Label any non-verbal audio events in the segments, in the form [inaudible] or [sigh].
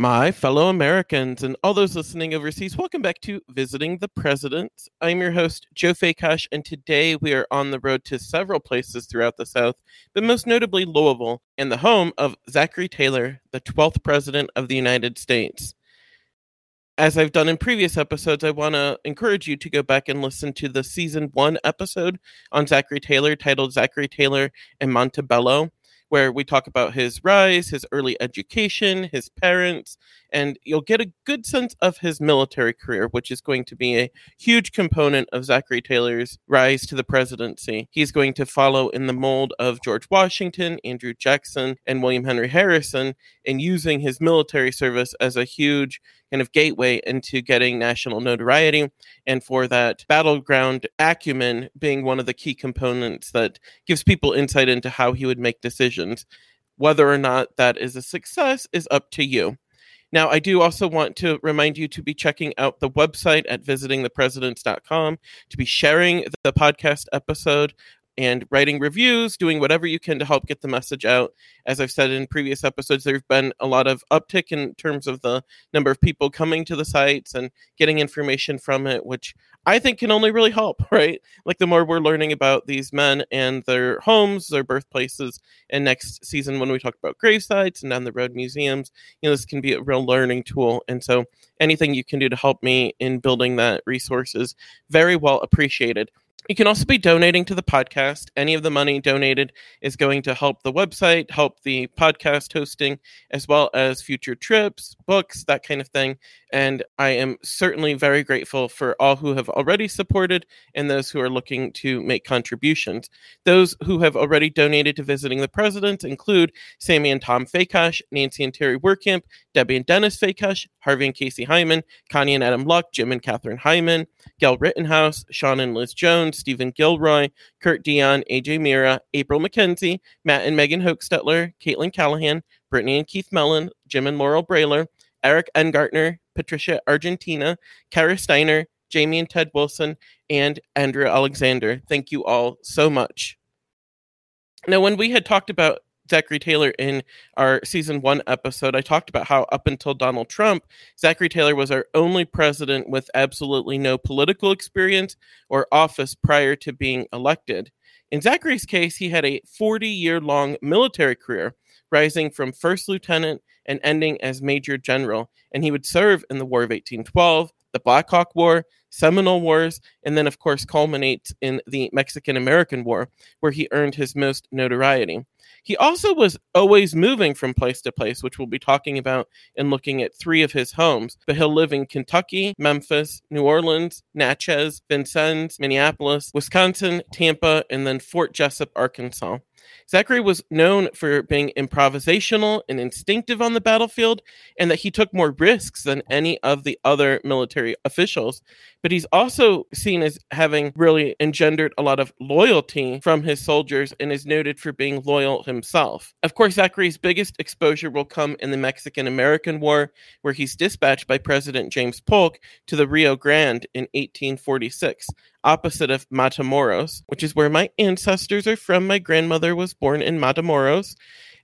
My fellow Americans and all those listening overseas, welcome back to Visiting the President. I'm your host, Joe Fakehash, and today we are on the road to several places throughout the South, but most notably Louisville, and the home of Zachary Taylor, the 12th President of the United States. As I've done in previous episodes, I want to encourage you to go back and listen to the season one episode on Zachary Taylor titled Zachary Taylor and Montebello where we talk about his rise, his early education, his parents, and you'll get a good sense of his military career, which is going to be a huge component of Zachary Taylor's rise to the presidency. He's going to follow in the mold of George Washington, Andrew Jackson, and William Henry Harrison in using his military service as a huge kind of gateway into getting national notoriety and for that battleground acumen being one of the key components that gives people insight into how he would make decisions. Whether or not that is a success is up to you. Now, I do also want to remind you to be checking out the website at visitingthepresidents.com, to be sharing the podcast episode and writing reviews, doing whatever you can to help get the message out. As I've said in previous episodes, there's been a lot of uptick in terms of the number of people coming to the sites and getting information from it, which I think can only really help, [laughs] right? Like the more we're learning about these men and their homes, their birthplaces, and next season when we talk about grave sites and down the road museums, you know, this can be a real learning tool. And so anything you can do to help me in building that resource is very well appreciated. You can also be donating to the podcast. Any of the money donated is going to help the website, help the podcast hosting, as well as future trips, books, that kind of thing. And I am certainly very grateful for all who have already supported and those who are looking to make contributions. Those who have already donated to visiting the president include Sammy and Tom Fakehash, Nancy and Terry Workamp, Debbie and Dennis Fakehash, Harvey and Casey Hyman, Connie and Adam Luck, Jim and Catherine Hyman, Gail Rittenhouse, Sean and Liz Jones, Stephen Gilroy, Kurt Dion, AJ Mira, April McKenzie, Matt and Megan Hochstetler, Caitlin Callahan, Brittany and Keith Mellon, Jim and Laurel Brailer, Eric Engartner, Patricia Argentina, Kara Steiner, Jamie and Ted Wilson, and Andrew Alexander. Thank you all so much. Now, when we had talked about Zachary Taylor in our season one episode, I talked about how up until Donald Trump, Zachary Taylor was our only president with absolutely no political experience or office prior to being elected. In Zachary's case, he had a 40 year long military career, rising from first lieutenant and ending as major general. And he would serve in the War of 1812, the Black Hawk War, Seminole Wars, and then, of course, culminates in the Mexican American War, where he earned his most notoriety. He also was always moving from place to place, which we'll be talking about in looking at three of his homes. But he'll live in Kentucky, Memphis, New Orleans, Natchez, Vincennes, Minneapolis, Wisconsin, Tampa, and then Fort Jesup, Arkansas. Zachary was known for being improvisational and instinctive on the battlefield, and that he took more risks than any of the other military officials. But he's also seen as having really engendered a lot of loyalty from his soldiers and is noted for being loyal himself. Of course, Zachary's biggest exposure will come in the Mexican American War, where he's dispatched by President James Polk to the Rio Grande in 1846 opposite of Matamoros, which is where my ancestors are from. My grandmother was born in Matamoros.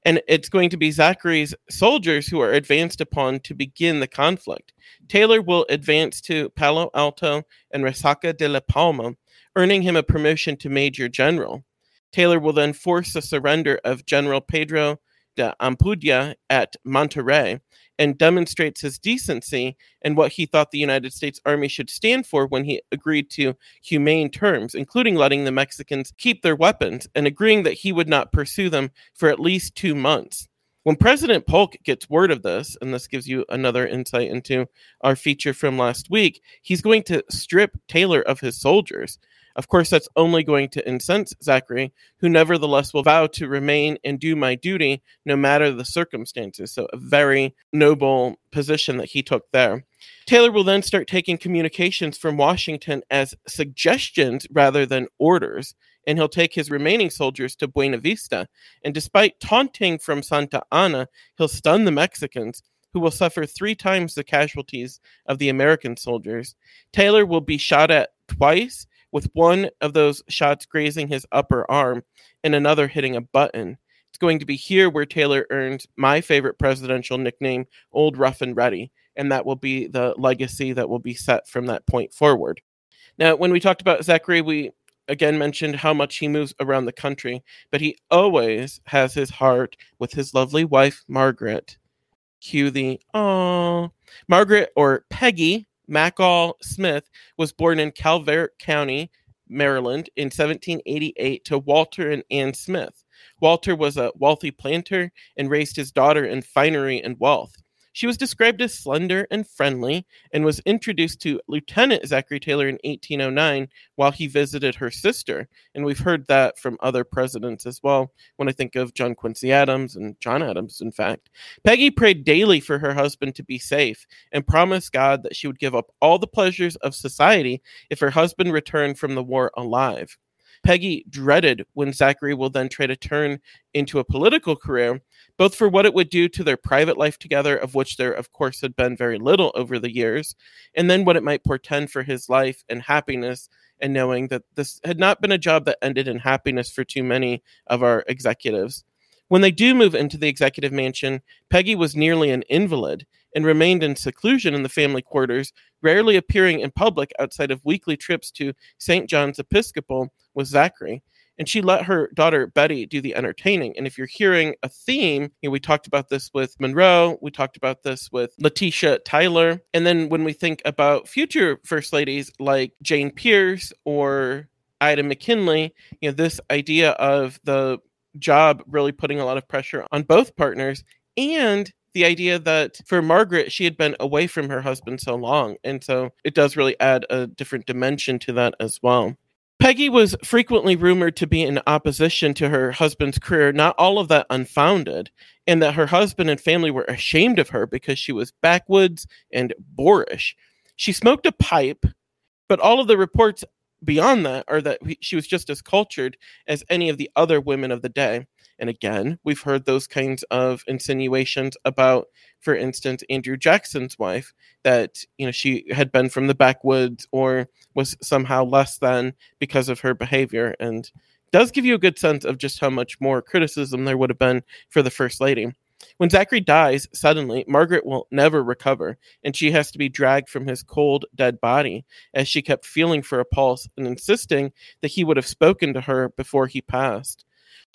And it's going to be Zachary's soldiers who are advanced upon to begin the conflict. Taylor will advance to Palo Alto and Resaca de la Palma, earning him a promotion to Major General. Taylor will then force the surrender of General Pedro de Ampudia at Monterrey, and demonstrates his decency and what he thought the United States Army should stand for when he agreed to humane terms, including letting the Mexicans keep their weapons and agreeing that he would not pursue them for at least two months. When President Polk gets word of this, and this gives you another insight into our feature from last week, he's going to strip Taylor of his soldiers. Of course, that's only going to incense Zachary, who nevertheless will vow to remain and do my duty no matter the circumstances. So, a very noble position that he took there. Taylor will then start taking communications from Washington as suggestions rather than orders, and he'll take his remaining soldiers to Buena Vista. And despite taunting from Santa Anna, he'll stun the Mexicans who will suffer three times the casualties of the American soldiers. Taylor will be shot at twice with one of those shots grazing his upper arm and another hitting a button. It's going to be here where Taylor earned my favorite presidential nickname, Old Rough and Ready, and that will be the legacy that will be set from that point forward. Now, when we talked about Zachary, we again mentioned how much he moves around the country, but he always has his heart with his lovely wife, Margaret. Cue the oh. Margaret or Peggy Mackall Smith was born in Calvert County, Maryland in 1788 to Walter and Ann Smith. Walter was a wealthy planter and raised his daughter in finery and wealth. She was described as slender and friendly and was introduced to Lieutenant Zachary Taylor in 1809 while he visited her sister. And we've heard that from other presidents as well, when I think of John Quincy Adams and John Adams, in fact. Peggy prayed daily for her husband to be safe and promised God that she would give up all the pleasures of society if her husband returned from the war alive. Peggy dreaded when Zachary will then try to turn into a political career, both for what it would do to their private life together, of which there, of course, had been very little over the years, and then what it might portend for his life and happiness, and knowing that this had not been a job that ended in happiness for too many of our executives. When they do move into the executive mansion, Peggy was nearly an invalid and remained in seclusion in the family quarters, rarely appearing in public outside of weekly trips to St. John's Episcopal with Zachary. And she let her daughter Betty do the entertaining. And if you're hearing a theme, you know, we talked about this with Monroe, we talked about this with Letitia Tyler. And then when we think about future first ladies like Jane Pierce or Ida McKinley, you know, this idea of the job really putting a lot of pressure on both partners and the idea that for Margaret, she had been away from her husband so long. And so it does really add a different dimension to that as well. Peggy was frequently rumored to be in opposition to her husband's career, not all of that unfounded, and that her husband and family were ashamed of her because she was backwoods and boorish. She smoked a pipe, but all of the reports beyond that are that she was just as cultured as any of the other women of the day. And again, we've heard those kinds of insinuations about, for instance, Andrew Jackson's wife, that you know she had been from the backwoods or was somehow less than because of her behavior, and does give you a good sense of just how much more criticism there would have been for the first lady. When Zachary dies suddenly, Margaret will never recover, and she has to be dragged from his cold, dead body as she kept feeling for a pulse and insisting that he would have spoken to her before he passed.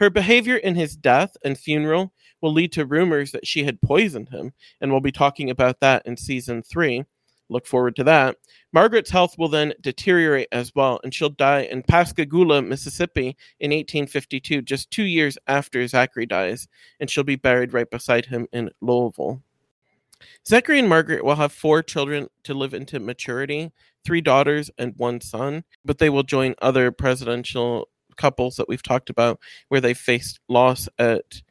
Her behavior in his death and funeral will lead to rumors that she had poisoned him, and we'll be talking about that in season three. Look forward to that. Margaret's health will then deteriorate as well, and she'll die in Pascagoula, Mississippi in 1852, just two years after Zachary dies, and she'll be buried right beside him in Louisville. Zachary and Margaret will have four children to live into maturity three daughters and one son, but they will join other presidential couples that we've talked about where they faced loss at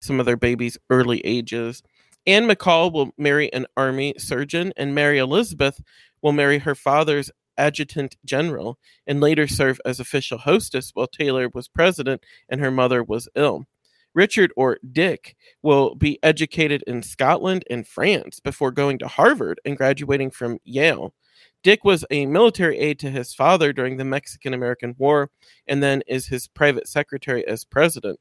some of their babies' early ages. Anne Mackall will marry an army surgeon, and Mary Elizabeth will marry her father's adjutant general and later serve as official hostess while Taylor was president and her mother was ill. Richard or Dick will be educated in Scotland and France before going to Harvard and graduating from Yale. Dick was a military aide to his father during the Mexican American War and then is his private secretary as president.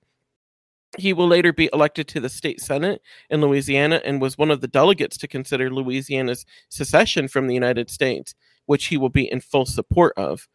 He will later be elected to the state senate in Louisiana and was one of the delegates to consider Louisiana's secession from the United States, which he will be in full support of.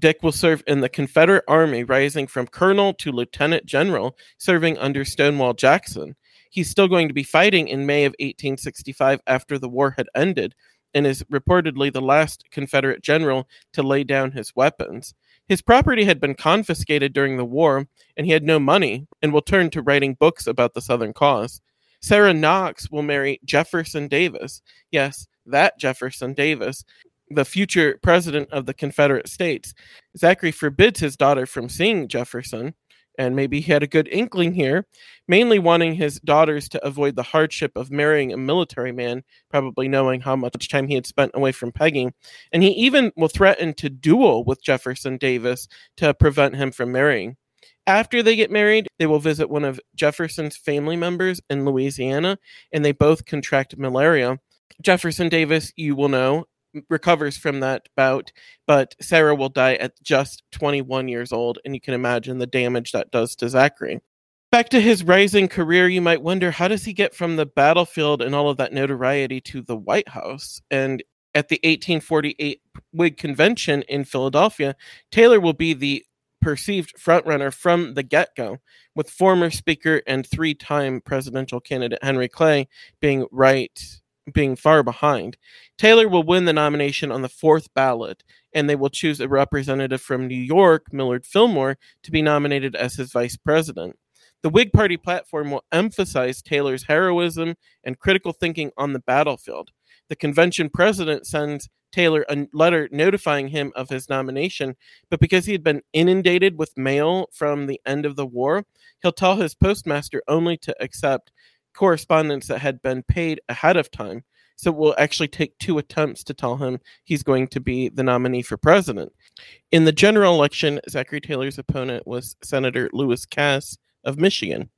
Dick will serve in the Confederate Army, rising from colonel to lieutenant general, serving under Stonewall Jackson. He's still going to be fighting in May of 1865 after the war had ended, and is reportedly the last Confederate general to lay down his weapons. His property had been confiscated during the war, and he had no money and will turn to writing books about the Southern cause. Sarah Knox will marry Jefferson Davis. Yes, that Jefferson Davis, the future president of the Confederate States. Zachary forbids his daughter from seeing Jefferson, and maybe he had a good inkling here, mainly wanting his daughters to avoid the hardship of marrying a military man, probably knowing how much time he had spent away from Peggy. And he even will threaten to duel with Jefferson Davis to prevent him from marrying. After they get married, they will visit one of Jefferson's family members in Louisiana, and they both contract malaria. Jefferson Davis, you will know, recovers from that bout, but Sarah will die at just 21 years old, and you can imagine the damage that does to Zachary. Back to his rising career, you might wonder how does he get from the battlefield and all of that notoriety to the White House? And at the 1848 Whig convention in Philadelphia, Taylor will be the perceived frontrunner from the get go, with former Speaker and three time presidential candidate Henry Clay being right, being far behind. Taylor will win the nomination on the fourth ballot, and they will choose a representative from New York, Millard Fillmore, to be nominated as his vice president. The Whig Party platform will emphasize Taylor's heroism and critical thinking on the battlefield. The convention president sends Taylor a letter notifying him of his nomination, but because he had been inundated with mail from the end of the war, he'll tell his postmaster only to accept correspondence that had been paid ahead of time. So it will actually take two attempts to tell him he's going to be the nominee for president. In the general election, Zachary Taylor's opponent was Senator Lewis Cass, of Michigan.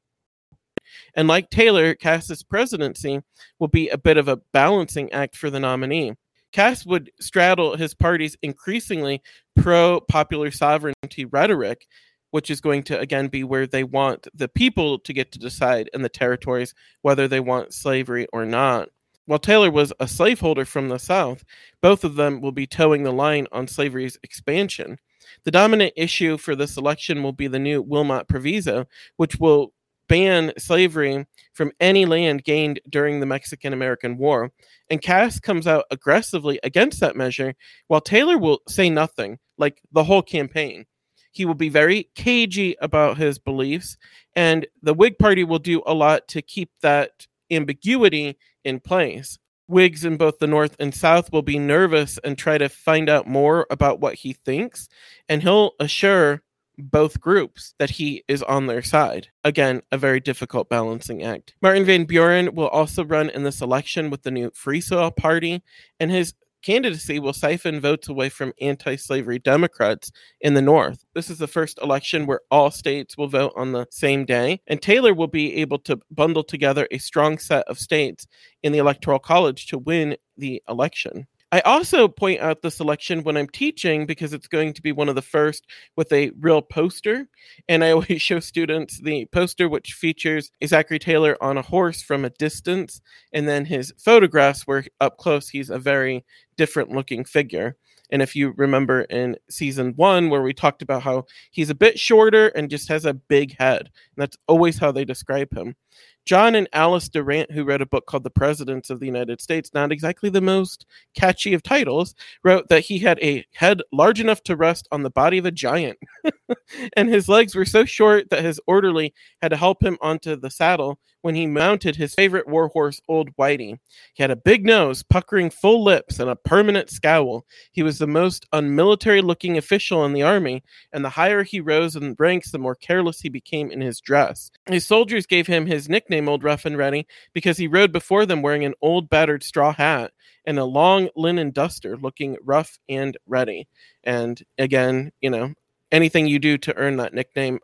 And like Taylor, Cass's presidency will be a bit of a balancing act for the nominee. Cass would straddle his party's increasingly pro popular sovereignty rhetoric, which is going to again be where they want the people to get to decide in the territories whether they want slavery or not. While Taylor was a slaveholder from the South, both of them will be toeing the line on slavery's expansion. The dominant issue for this election will be the new Wilmot Proviso, which will ban slavery from any land gained during the Mexican American War. And Cass comes out aggressively against that measure, while Taylor will say nothing, like the whole campaign. He will be very cagey about his beliefs, and the Whig Party will do a lot to keep that ambiguity in place. Whigs in both the North and South will be nervous and try to find out more about what he thinks, and he'll assure both groups that he is on their side. Again, a very difficult balancing act. Martin Van Buren will also run in this election with the new Free Soil Party, and his candidacy will siphon votes away from anti slavery Democrats in the North. This is the first election where all states will vote on the same day, and Taylor will be able to bundle together a strong set of states in the Electoral College to win the election. I also point out the selection when I'm teaching because it's going to be one of the first with a real poster. And I [laughs] always show students the poster, which features Zachary Taylor on a horse from a distance, and then his photographs where up close he's a very different looking figure. And if you remember in season one, where we talked about how he's a bit shorter and just has a big head, and that's always how they describe him. John and Alice Durant, who wrote a book called The Presidents of the United States, not exactly the most catchy of titles, wrote that he had a head large enough to rest on the body of a giant. [laughs] [laughs] and his legs were so short that his orderly had to help him onto the saddle when he mounted his favorite warhorse, Old Whitey. He had a big nose, puckering full lips, and a permanent scowl. He was the most unmilitary looking official in the army, and the higher he rose in ranks, the more careless he became in his dress. His soldiers gave him his nickname, Old Rough and Ready, because he rode before them wearing an old battered straw hat and a long linen duster, looking rough and ready. And again, you know, anything you do to earn that nickname,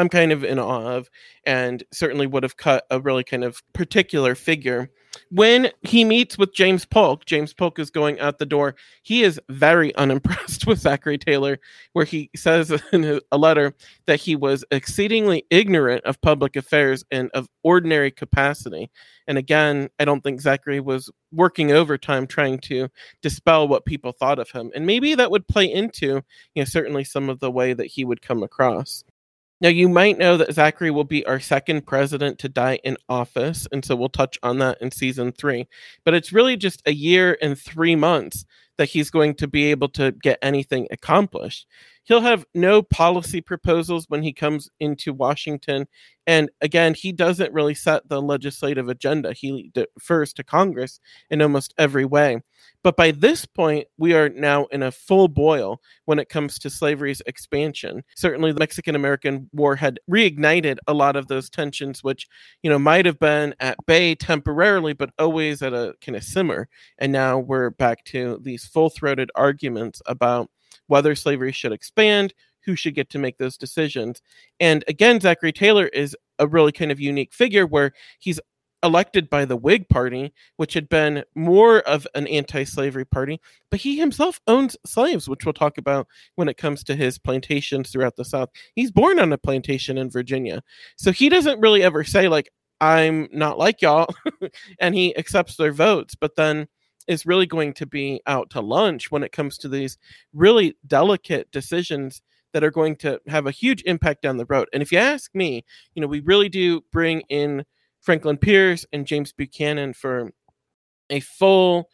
I'm kind of in awe of, and certainly would have cut a really kind of particular figure. When he meets with James Polk, James Polk is going out the door. He is very [laughs] unimpressed with Zachary Taylor, where he says [laughs] in a letter that he was exceedingly ignorant of public affairs and of ordinary capacity. And again, I don't think Zachary was working overtime trying to dispel what people thought of him. And maybe that would play into, you know, certainly some of the way that he would come across. Now, you might know that Zachary will be our second president to die in office, and so we'll touch on that in season three. But it's really just a year and three months that he's going to be able to get anything accomplished. He'll have no policy proposals when he comes into Washington. And again, he doesn't really set the legislative agenda. He defers to Congress in almost every way. But by this point, we are now in a full boil when it comes to slavery's expansion. Certainly, the Mexican American War had reignited a lot of those tensions, which, you know, might have been at bay temporarily, but always at a kind of simmer. And now we're back to these full throated arguments about whether slavery should expand, who should get to make those decisions. And again, Zachary Taylor is a really kind of unique figure where he's elected by the Whig Party, which had been more of an anti slavery party, but he himself owns slaves, which we'll talk about when it comes to his plantations throughout the South. He's born on a plantation in Virginia. So he doesn't really ever say, like, I'm not like y'all, [laughs] and he accepts their votes, but then is really going to be out to lunch when it comes to these really delicate decisions that are going to have a huge impact down the road. And if you ask me, you know, we really do bring in Franklin Pierce and James Buchanan for a full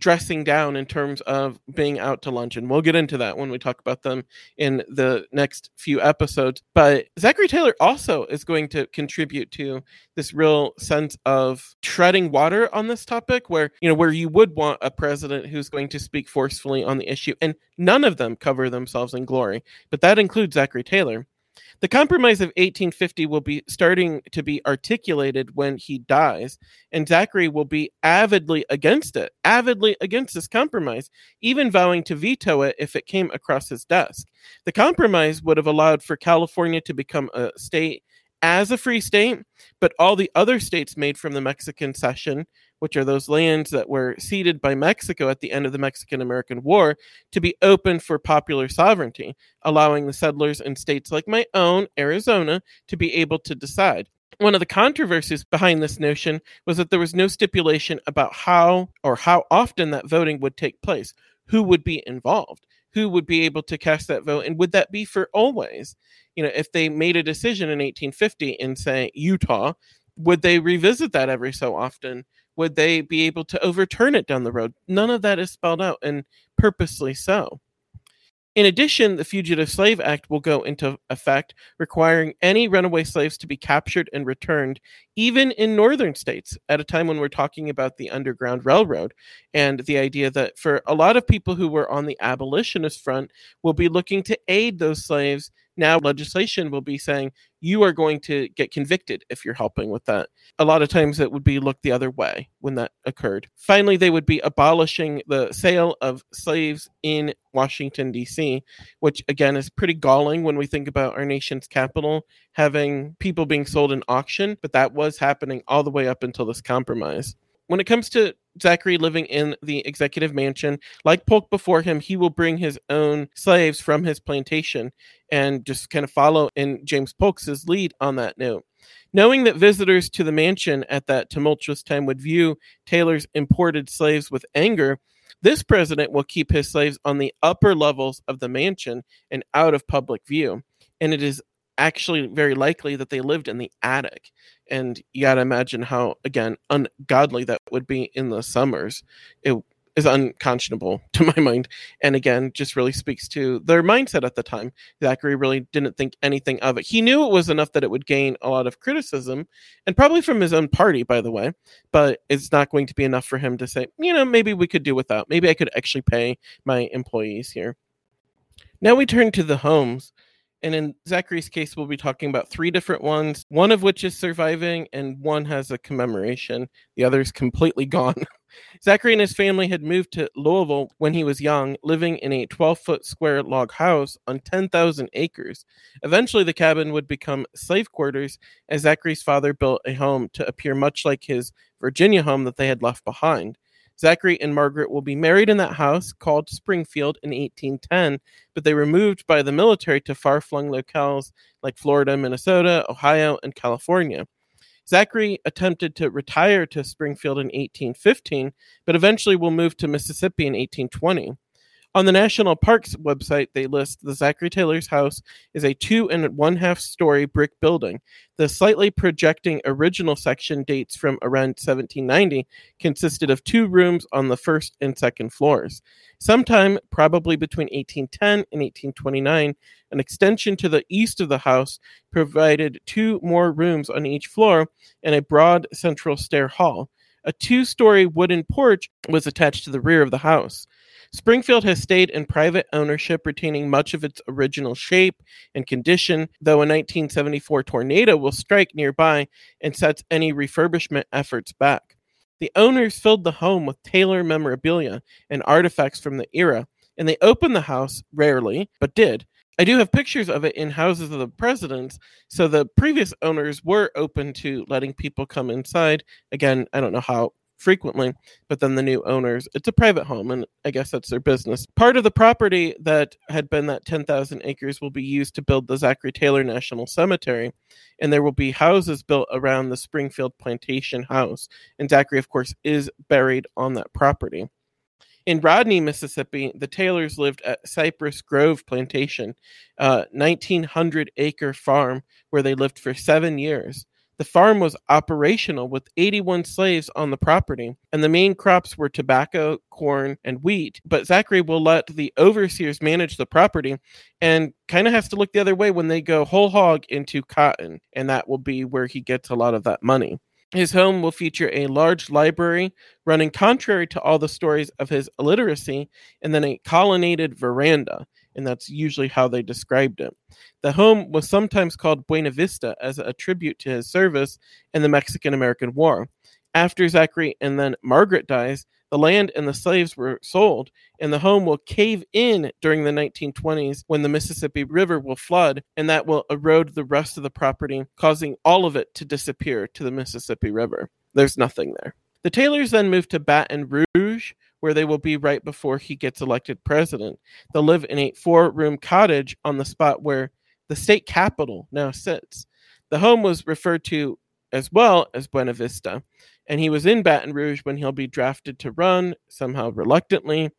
dressing down in terms of being out to lunch. And we'll get into that when we talk about them in the next few episodes. But Zachary Taylor also is going to contribute to this real sense of treading water on this topic where, you know, where you would want a president who's going to speak forcefully on the issue. And none of them cover themselves in glory, but that includes Zachary Taylor. The Compromise of 1850 will be starting to be articulated when he dies, and Zachary will be avidly against it, avidly against this compromise, even vowing to veto it if it came across his desk. The compromise would have allowed for California to become a state as a free state, but all the other states made from the Mexican cession which are those lands that were ceded by Mexico at the end of the Mexican American War, to be open for popular sovereignty, allowing the settlers in states like my own, Arizona, to be able to decide. One of the controversies behind this notion was that there was no stipulation about how or how often that voting would take place, who would be involved, who would be able to cast that vote, and would that be for always? You know, if they made a decision in 1850 in, say, Utah, would they revisit that every so often? would they be able to overturn it down the road? None of that is spelled out, and purposely so. In addition, the Fugitive Slave Act will go into effect, requiring any runaway slaves to be captured and returned, even in northern states, at a time when we're talking about the Underground Railroad. And the idea that for a lot of people who were on the abolitionist front will be looking to aid those slaves now legislation will be saying you are going to get convicted if you're helping with that. A lot of times it would be looked the other way when that occurred. Finally, they would be abolishing the sale of slaves in Washington, D.C., which again is pretty galling when we think about our nation's capital having people being sold in auction, but that was happening all the way up until this compromise. When it comes to Zachary living in the executive mansion. Like Polk before him, he will bring his own slaves from his plantation and just kind of follow in James Polk's lead on that note. Knowing that visitors to the mansion at that tumultuous time would view Taylor's imported slaves with anger, this president will keep his slaves on the upper levels of the mansion and out of public view. And it is actually very likely that they lived in the attic. And you got to imagine how, again, ungodly that would be in the summers. It is unconscionable [laughs] to my mind. And again, just really speaks to their mindset at the time. Zachary really didn't think anything of it. He knew it was enough that it would gain a lot of criticism, and probably from his own party, by the way, but it's not going to be enough for him to say, you know, maybe we could do without. Maybe I could actually pay my employees here. Now we turn to the homes. And in Zachary's case, we'll be talking about three different ones, one of which is surviving, and one has a commemoration. The other is completely [laughs] gone. Zachary and his family had moved to Louisville when he was young, living in a 12 foot square log house on 10,000 acres. Eventually, the cabin would become slave quarters as Zachary's father built a home to appear much like his Virginia home that they had left behind. Zachary and Margaret will be married in that house called Springfield in 1810, but they were moved by the military to far flung locales like Florida, Minnesota, Ohio, and California. Zachary attempted to retire to Springfield in 1815, but eventually will move to Mississippi in 1820. On the National Parks website, they list the Zachary Taylor's house is a two and one half story brick building. The slightly projecting original section dates from around 1790, consisted of two rooms on the first and second floors. Sometime, probably between 1810 and 1829, an extension to the east of the house provided two more rooms on each floor and a broad central stair hall. A two story wooden porch was attached to the rear of the house. Springfield has stayed in private ownership, retaining much of its original shape and condition, though a 1974 tornado will strike nearby and sets any refurbishment efforts back. The owners filled the home with Taylor memorabilia and artifacts from the era, and they opened the house rarely, but did. I do have pictures of it in houses of the presidents. So the previous owners were open to letting people come inside. Again, I don't know how frequently, but then the new owners, it's a private home, and I guess that's their business. Part of the property that had been that 10,000 acres will be used to build the Zachary Taylor National Cemetery, and there will be houses built around the Springfield Plantation House. And Zachary, of course, is buried on that property. In Rodney, Mississippi, the Taylors lived at Cypress Grove Plantation, a 1,900 acre farm where they lived for seven years. The farm was operational with 81 slaves on the property, and the main crops were tobacco, corn, and wheat. But Zachary will let the overseers manage the property and kind of has to look the other way when they go whole hog into cotton, and that will be where he gets a lot of that money. His home will feature a large library running contrary to all the stories of his illiteracy, and then a colonnaded veranda and that's usually how they described it. The home was sometimes called Buena Vista as a tribute to his service in the Mexican American War. After Zachary and then Margaret dies, the land and the slaves were sold, and the home will cave in during the 1920s when the Mississippi River will flood, and that will erode the rest of the property, causing all of it to disappear to the Mississippi River. There's nothing there. The Taylors then moved to Baton Rouge, where they will be right before he gets elected president. They'll live in a four room cottage on the spot where the state capitol now sits. The home was referred to as well as Buena Vista, and he was in Baton Rouge when he'll be drafted to run, somehow reluctantly.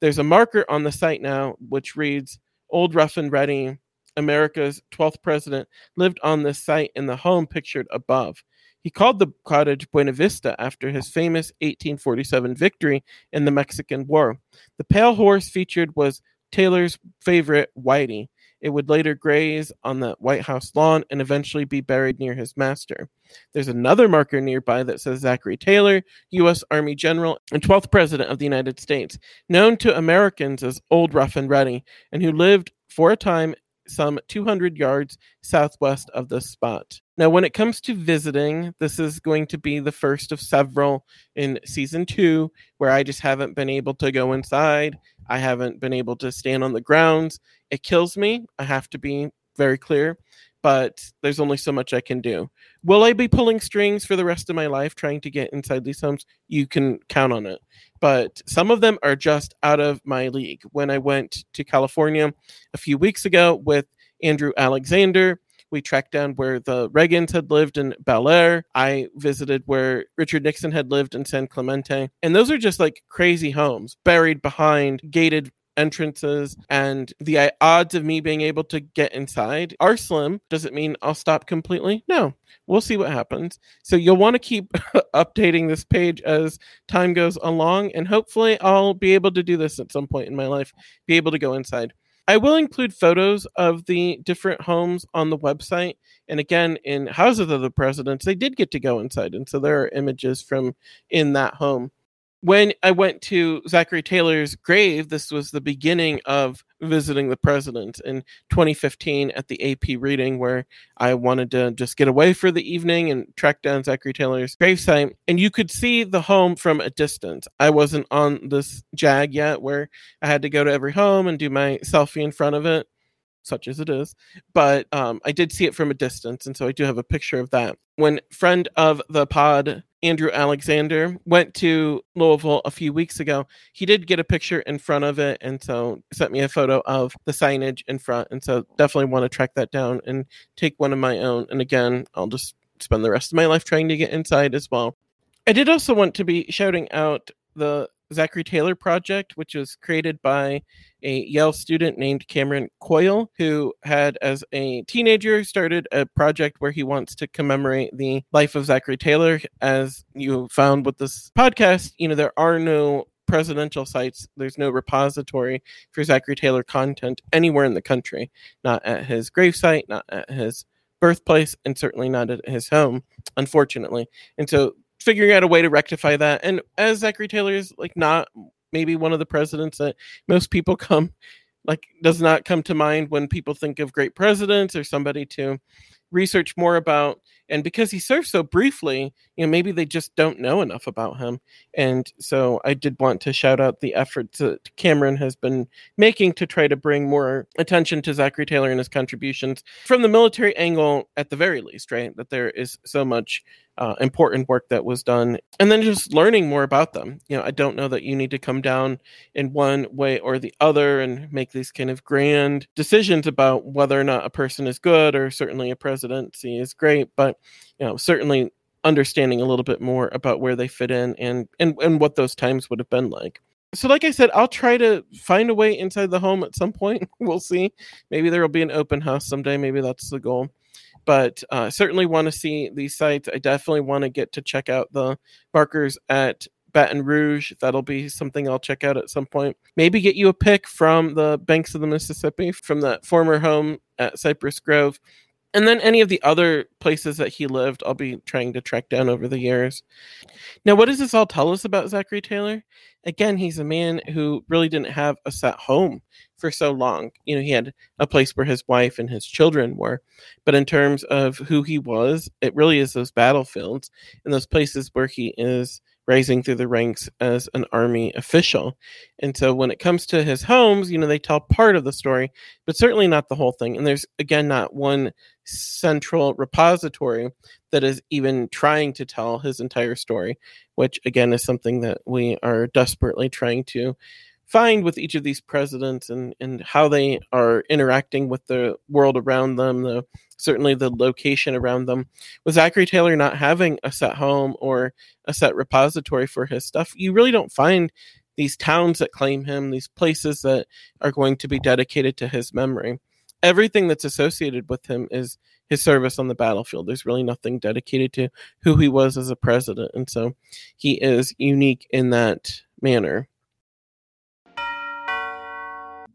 There's a marker on the site now which reads Old Rough and Ready, America's 12th president, lived on this site in the home pictured above. He called the cottage Buena Vista after his famous 1847 victory in the Mexican War. The pale horse featured was Taylor's favorite, Whitey. It would later graze on the White House lawn and eventually be buried near his master. There's another marker nearby that says Zachary Taylor, U.S. Army General and 12th President of the United States, known to Americans as Old Rough and Ready, and who lived for a time some 200 yards southwest of this spot. Now, when it comes to visiting, this is going to be the first of several in season two where I just haven't been able to go inside. I haven't been able to stand on the grounds. It kills me. I have to be very clear, but there's only so much I can do. Will I be pulling strings for the rest of my life trying to get inside these homes? You can count on it. But some of them are just out of my league. When I went to California a few weeks ago with Andrew Alexander, we tracked down where the Reagans had lived in Bel Air. I visited where Richard Nixon had lived in San Clemente. And those are just like crazy homes buried behind gated entrances and the uh, odds of me being able to get inside are slim. Does it mean I'll stop completely? No. We'll see what happens. So you'll want to keep [laughs] updating this page as time goes along and hopefully I'll be able to do this at some point in my life, be able to go inside. I will include photos of the different homes on the website. And again, in Houses of the Presidents, they did get to go inside. And so there are images from in that home when I went to Zachary Taylor's grave, this was the beginning of visiting the president in 2015 at the AP reading, where I wanted to just get away for the evening and track down Zachary Taylor's gravesite. And you could see the home from a distance. I wasn't on this Jag yet, where I had to go to every home and do my selfie in front of it such as it is. But um, I did see it from a distance, and so I do have a picture of that. When friend of the pod, Andrew Alexander, went to Louisville a few weeks ago, he did get a picture in front of it, and so sent me a photo of the signage in front. And so definitely want to track that down and take one of my own. And again, I'll just spend the rest of my life trying to get inside as well. I did also want to be shouting out the Zachary Taylor project, which was created by a Yale student named Cameron Coyle, who had, as a teenager, started a project where he wants to commemorate the life of Zachary Taylor. As you found with this podcast, you know, there are no presidential sites. There's no repository for Zachary Taylor content anywhere in the country, not at his gravesite, not at his birthplace, and certainly not at his home, unfortunately. And so figuring out a way to rectify that. And as Zachary Taylor is like not maybe one of the presidents that most people [laughs] come like does not come to mind when people think of great presidents or somebody to research more about. And because he served so briefly, you know, maybe they just don't know enough about him. And so I did want to shout out the efforts that Cameron has been making to try to bring more attention to Zachary Taylor and his contributions from the military angle, at the very least, right? That there is so much uh, important work that was done and then just learning more about them. You know i don't know that you need to come down in one way or the other and make these kind of grand decisions about whether or not a person is good or certainly a presidency is great but you know certainly understanding a little bit more about where they fit in and and, and what those times would have been like. So like i said i'll try to find a way inside the home at some point. [laughs] We'll see. Maybe there will be an open house someday. Maybe that's the goal but uh, certainly want to see these sites. I definitely want to get to check out the markers at Baton Rouge. That'll be something I'll check out at some point. Maybe get you a pic from the banks of the Mississippi, from that former home at Cypress Grove. And then any of the other places that he lived, I'll be trying to track down over the years. Now, what does this all tell us about Zachary Taylor? Again, he's a man who really didn't have a set home for so long. You know, he had a place where his wife and his children were. But in terms of who he was, it really is those battlefields and those places where he is rising through the ranks as an army official. And so when it comes to his homes, you know, they tell part of the story, but certainly not the whole thing. And there's, again, not one central repository that is even trying to tell his entire story, which, again, is something that we are desperately trying to find with each of these presidents and, and how they are interacting with the world around them, the certainly the location around them. With Zachary Taylor not having a set home or a set repository for his stuff, you really don't find these towns that claim him, these places that are going to be dedicated to his memory. Everything that's associated with him is his service on the battlefield. There's really nothing dedicated to who he was as a president. And so he is unique in that manner.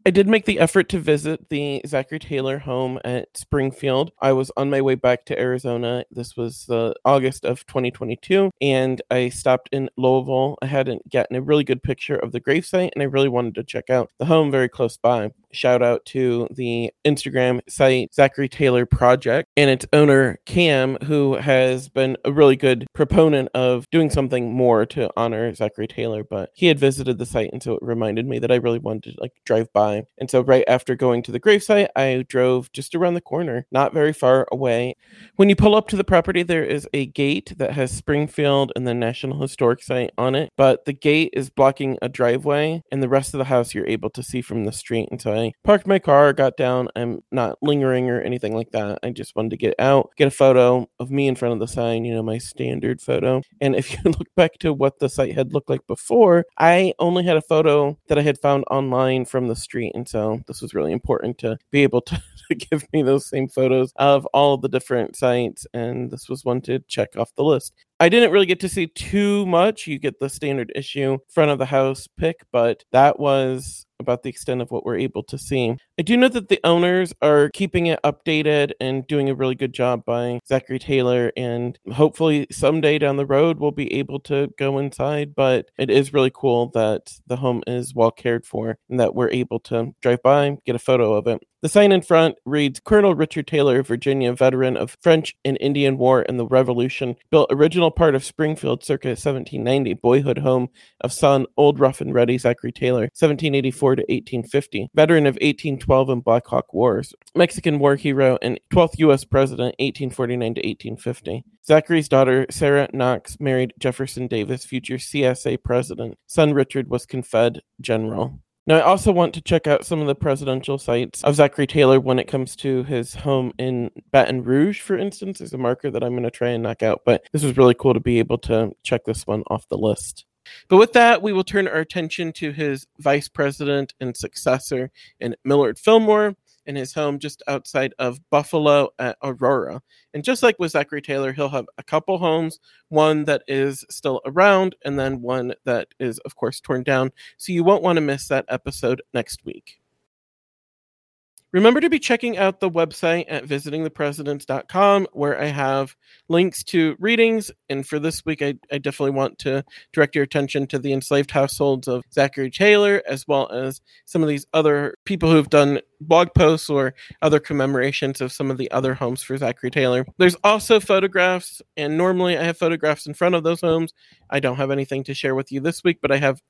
I did make the effort to visit the Zachary Taylor home at Springfield. I was on my way back to Arizona. This was uh, August of 2022, and I stopped in Louisville. I hadn't gotten a really good picture of the gravesite, and I really wanted to check out the home very close by shout out to the Instagram site Zachary Taylor Project and its owner Cam, who has been a really good proponent of doing something more to honor Zachary Taylor. But he had visited the site, and so it reminded me that I really wanted to like drive by. And so right after going to the gravesite, I drove just around the corner, not very far away. When you pull up to the property, there is a gate that has Springfield and the National Historic Site on it, but the gate is blocking a driveway, and the rest of the house you're able to see from the street. And so I I parked my car, got down. I'm not lingering or anything like that. I just wanted to get out, get a photo of me in front of the sign, you know, my standard photo. And if [laughs] you look back to what the site had looked like before, I only had a photo that I had found online from the street. And so this was really important to be able to, [laughs] to give me those same photos of all the different sites. And this was one to check off the list. I didn't really get to see too much. You get the standard issue front of the house pick, but that was about the extent of what we're able to see. I do know that the owners are keeping it updated and doing a really good job by Zachary Taylor, and hopefully someday down the road we'll be able to go inside. But it is really cool that the home is well cared for and that we're able to drive by, get a photo of it. The sign in front reads Colonel Richard Taylor, Virginia, veteran of French and Indian War and the Revolution, built original part of Springfield circa 1790, boyhood home of son Old Rough and Ready Zachary Taylor, 1784 to 1850, veteran of 1812 and Black Hawk Wars, Mexican War hero and 12th U.S. President, 1849 to 1850. Zachary's daughter, Sarah Knox, married Jefferson Davis, future CSA president. Son Richard was Confed general. Now, I also want to check out some of the presidential sites of Zachary Taylor when it comes to his home in Baton Rouge, for instance. There's a marker that I'm going to try and knock out, but this was really cool to be able to check this one off the list. But with that, we will turn our attention to his vice president and successor in Millard Fillmore in his home just outside of Buffalo at Aurora. And just like with Zachary Taylor, he'll have a couple homes, one that is still around, and then one that is, of course, torn down. So you won't want to miss that episode next week. Remember to be checking out the website at visitingthepresidents.com where I have links to readings. And for this week, I, I, definitely want to direct your attention to the enslaved households of Zachary Taylor, as well as some of these other people who've done blog posts or other commemorations of some of the other homes for Zachary Taylor. There's also photographs, and normally I have photographs in front of those homes. I don't have anything to share with you this week, but I have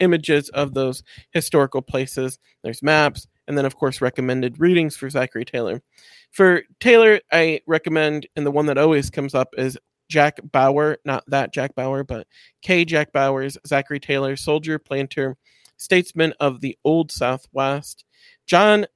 images of those historical places. There's maps, and then, of course, recommended readings for Zachary Taylor. For Taylor, I recommend, and the one that always comes up is Jack Bauer, not that Jack Bauer, but K. Jack Bauer's Zachary Taylor, soldier, planter, statesman of the Old Southwest. John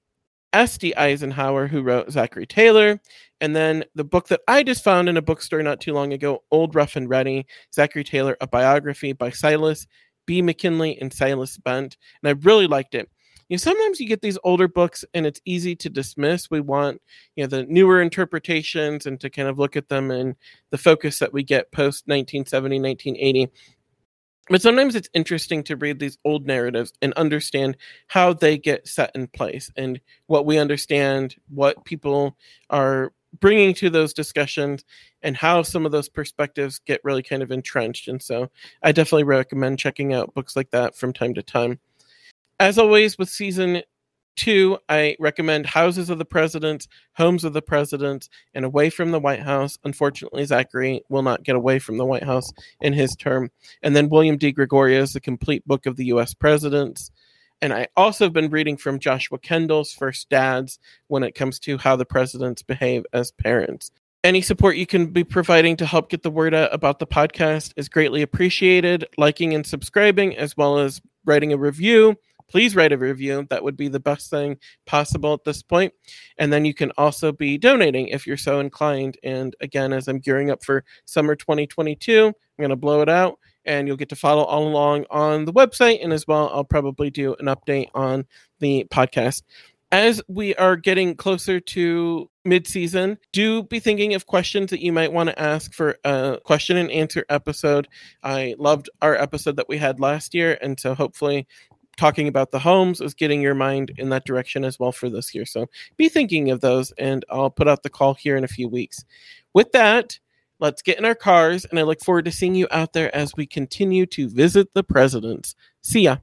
S.D. Eisenhower, who wrote Zachary Taylor. And then the book that I just found in a bookstore not too long ago, Old Rough and Ready, Zachary Taylor, a biography by Silas B. McKinley and Silas Bent. And I really liked it you know, sometimes you get these older books and it's easy to dismiss. We want, you know, the newer interpretations and to kind of look at them and the focus that we get post 1970, 1980. But sometimes it's interesting to read these old narratives and understand how they get set in place and what we understand, what people are bringing to those discussions and how some of those perspectives get really kind of entrenched. And so I definitely recommend checking out books like that from time to time. As always, with season two, I recommend Houses of the Presidents, Homes of the Presidents, and Away from the White House. Unfortunately, Zachary will not get away from the White House in his term. And then William DeGregorio's, The Complete Book of the U.S. Presidents. And I also have been reading from Joshua Kendall's First Dads when it comes to how the presidents behave as parents. Any support you can be providing to help get the word out about the podcast is greatly appreciated. Liking and subscribing, as well as writing a review, please write a review. That would be the best thing possible at this point. And then you can also be donating if you're so inclined. And again, as I'm gearing up for summer 2022, I'm going to blow it out and you'll get to follow all along on the website. And as well, I'll probably do an update on the podcast. As we are getting closer to mid-season, do be thinking of questions that you might want to ask for a question and answer episode. I loved our episode that we had last year, and so hopefully talking about the homes is getting your mind in that direction as well for this year. So be thinking of those, and I'll put out the call here in a few weeks. With that, let's get in our cars, and I look forward to seeing you out there as we continue to visit the presidents. See ya.